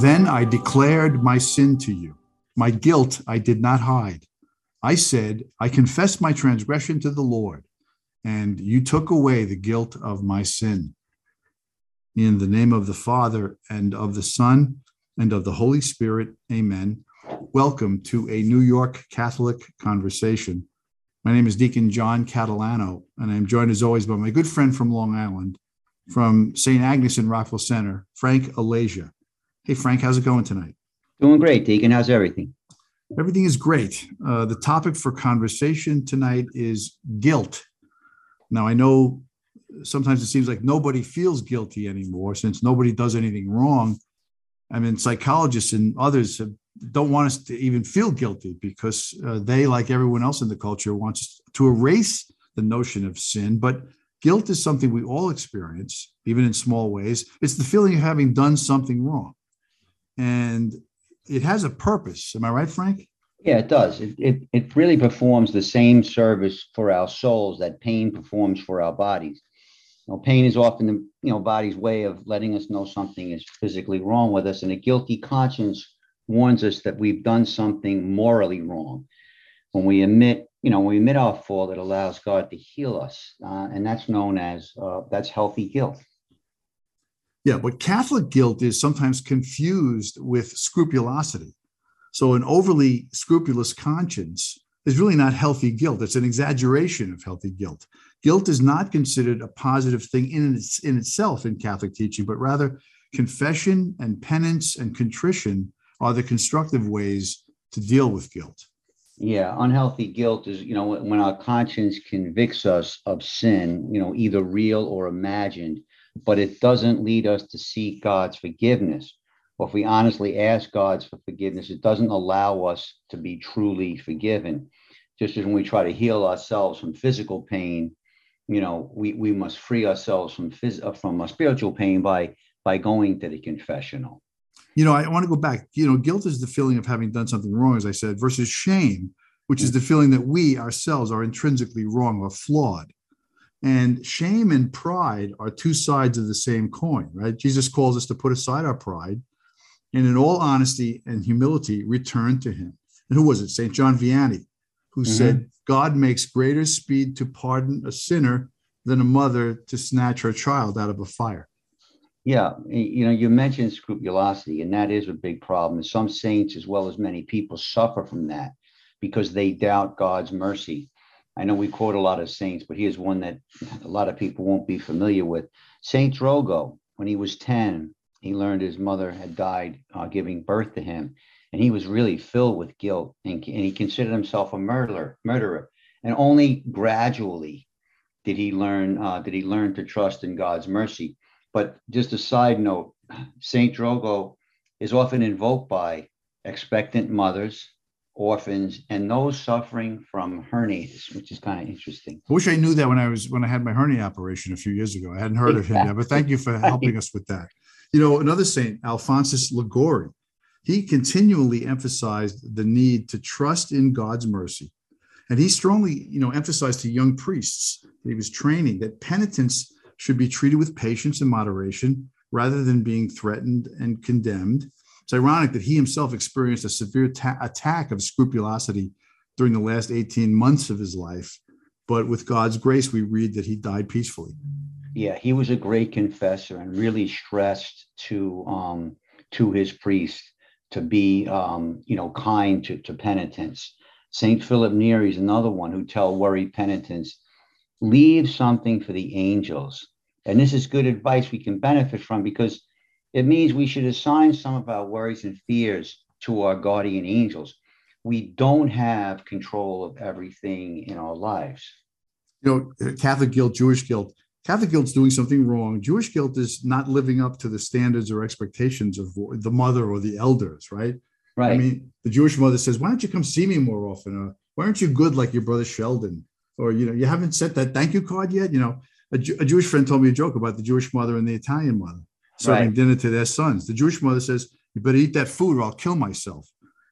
Then I declared my sin to you. My guilt I did not hide. I said, I confessed my transgression to the Lord, and you took away the guilt of my sin. In the name of the Father, and of the Son, and of the Holy Spirit, amen. Welcome to a New York Catholic conversation. My name is Deacon John Catalano, and I'm joined as always by my good friend from Long Island, from St. Agnes in Rockville Centre, Frank Alasia. Hey, Frank, how's it going tonight? Doing great, Deacon. How's everything? Everything is great. Uh, the topic for conversation tonight is guilt. Now, I know sometimes it seems like nobody feels guilty anymore since nobody does anything wrong. I mean, psychologists and others have, don't want us to even feel guilty because uh, they, like everyone else in the culture, wants to erase the notion of sin. But guilt is something we all experience, even in small ways. It's the feeling of having done something wrong and it has a purpose. Am I right, Frank? Yeah, it does. It, it, it really performs the same service for our souls that pain performs for our bodies. You know, pain is often the you know body's way of letting us know something is physically wrong with us, and a guilty conscience warns us that we've done something morally wrong. When we admit, you know, when we admit our fault, it allows God to heal us, uh, and that's known as uh, that's healthy guilt. Yeah, but Catholic guilt is sometimes confused with scrupulosity. So, an overly scrupulous conscience is really not healthy guilt. It's an exaggeration of healthy guilt. Guilt is not considered a positive thing in, its, in itself in Catholic teaching, but rather confession and penance and contrition are the constructive ways to deal with guilt. Yeah, unhealthy guilt is, you know, when our conscience convicts us of sin, you know, either real or imagined, but it doesn't lead us to seek God's forgiveness. Or if we honestly ask God's for forgiveness, it doesn't allow us to be truly forgiven. Just as when we try to heal ourselves from physical pain, you know, we, we must free ourselves from phys- uh, from a spiritual pain by by going to the confessional. You know, I want to go back. You know, guilt is the feeling of having done something wrong, as I said, versus shame, which is the feeling that we ourselves are intrinsically wrong or flawed. And shame and pride are two sides of the same coin, right? Jesus calls us to put aside our pride and, in all honesty and humility, return to Him. And who was it? St. John Vianney, who mm-hmm. said, God makes greater speed to pardon a sinner than a mother to snatch her child out of a fire. Yeah, you know, you mentioned scrupulosity, and that is a big problem. And some saints, as well as many people, suffer from that because they doubt God's mercy I know we quote a lot of saints, but here's one that a lot of people won't be familiar with. Saint Drogo, when he was 10, he learned his mother had died uh, giving birth to him, and he was really filled with guilt, and, and he considered himself a murderer. Murderer, and only gradually did he learn uh, did he learn to trust in God's mercy. But just a side note, Saint Drogo is often invoked by expectant mothers orphans and those suffering from hernias, which is kind of interesting. I wish I knew that when I was when I had my hernia operation a few years ago. I hadn't heard exactly. of him yet, but thank you for helping us with that. You know, another saint, Alphonsus Liguori, he continually emphasized the need to trust in God's mercy. And he strongly, you know, emphasized to young priests that he was training that penitents should be treated with patience and moderation rather than being threatened and condemned it's ironic that he himself experienced a severe ta- attack of scrupulosity during the last 18 months of his life. But with God's grace, we read that he died peacefully. Yeah, he was a great confessor and really stressed to um, to his priest to be um, you know kind to, to penitents. Saint Philip Neri is another one who tell worried penitents, leave something for the angels. And this is good advice we can benefit from because it means we should assign some of our worries and fears to our guardian angels. We don't have control of everything in our lives. You know, Catholic guilt, Jewish guilt. Catholic guilt's doing something wrong. Jewish guilt is not living up to the standards or expectations of the mother or the elders, right? Right. I mean, the Jewish mother says, "Why don't you come see me more often? Or why aren't you good like your brother Sheldon? Or you know, you haven't sent that thank you card yet. You know, a, a Jewish friend told me a joke about the Jewish mother and the Italian mother serving right. dinner to their sons. The Jewish mother says, You better eat that food or I'll kill myself.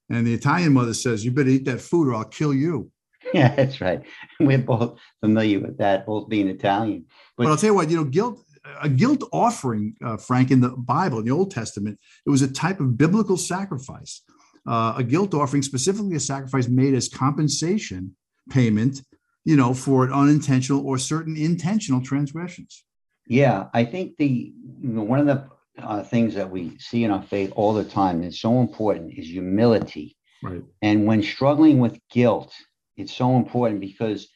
And the Italian mother says, You better eat that food or I'll kill you. Yeah, that's right. We're both familiar with that, both being Italian. But, but I'll tell you what, you know, guilt, a guilt offering, uh, Frank, in the Bible, in the Old Testament, it was a type of biblical sacrifice. Uh, a guilt offering, specifically a sacrifice made as compensation payment, you know, for an unintentional or certain intentional transgressions. Yeah, I think the you know, one of the uh, things that we see in our faith all the time, and it's so important, is humility. Right. And when struggling with guilt, it's so important because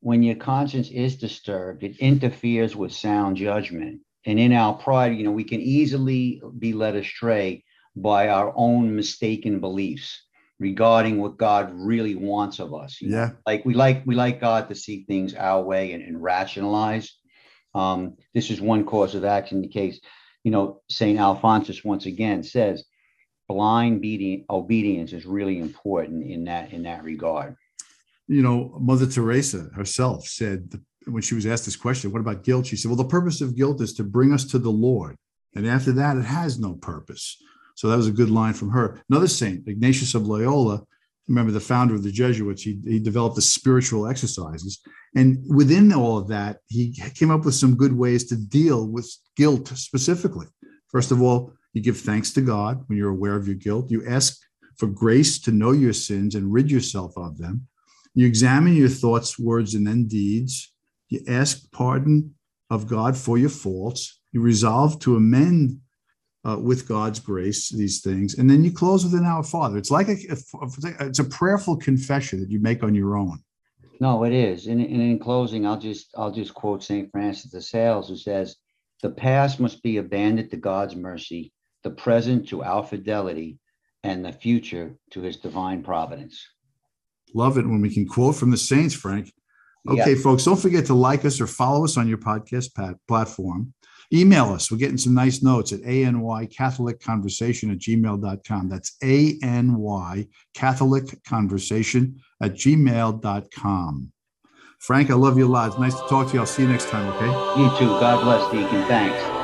when your conscience is disturbed, it interferes with sound judgment. And in our pride, you know, we can easily be led astray by our own mistaken beliefs regarding what God really wants of us. Yeah. Know? Like we like we like God to see things our way and, and rationalize. Um, this is one cause of action. In the case, you know, Saint Alphonsus once again says, blind obedience is really important in that in that regard. You know, Mother Teresa herself said when she was asked this question, "What about guilt?" She said, "Well, the purpose of guilt is to bring us to the Lord, and after that, it has no purpose." So that was a good line from her. Another saint, Ignatius of Loyola, remember the founder of the Jesuits, he, he developed the spiritual exercises. And within all of that, he came up with some good ways to deal with guilt specifically. First of all, you give thanks to God when you're aware of your guilt. You ask for grace to know your sins and rid yourself of them. You examine your thoughts, words, and then deeds. You ask pardon of God for your faults. You resolve to amend uh, with God's grace these things, and then you close with an Our Father. It's like a, it's a prayerful confession that you make on your own. No, it is. And, and in closing, I'll just I'll just quote Saint Francis de Sales, who says, "The past must be abandoned to God's mercy, the present to our fidelity, and the future to His divine providence." Love it when we can quote from the saints, Frank. Okay, yeah. folks, don't forget to like us or follow us on your podcast pat- platform. Email us. We're getting some nice notes at ANY Catholic Conversation at gmail.com. That's ANY Catholic Conversation at gmail.com. Frank, I love you a lot. It's nice to talk to you. I'll see you next time, okay? You too. God bless, Deacon. Thanks.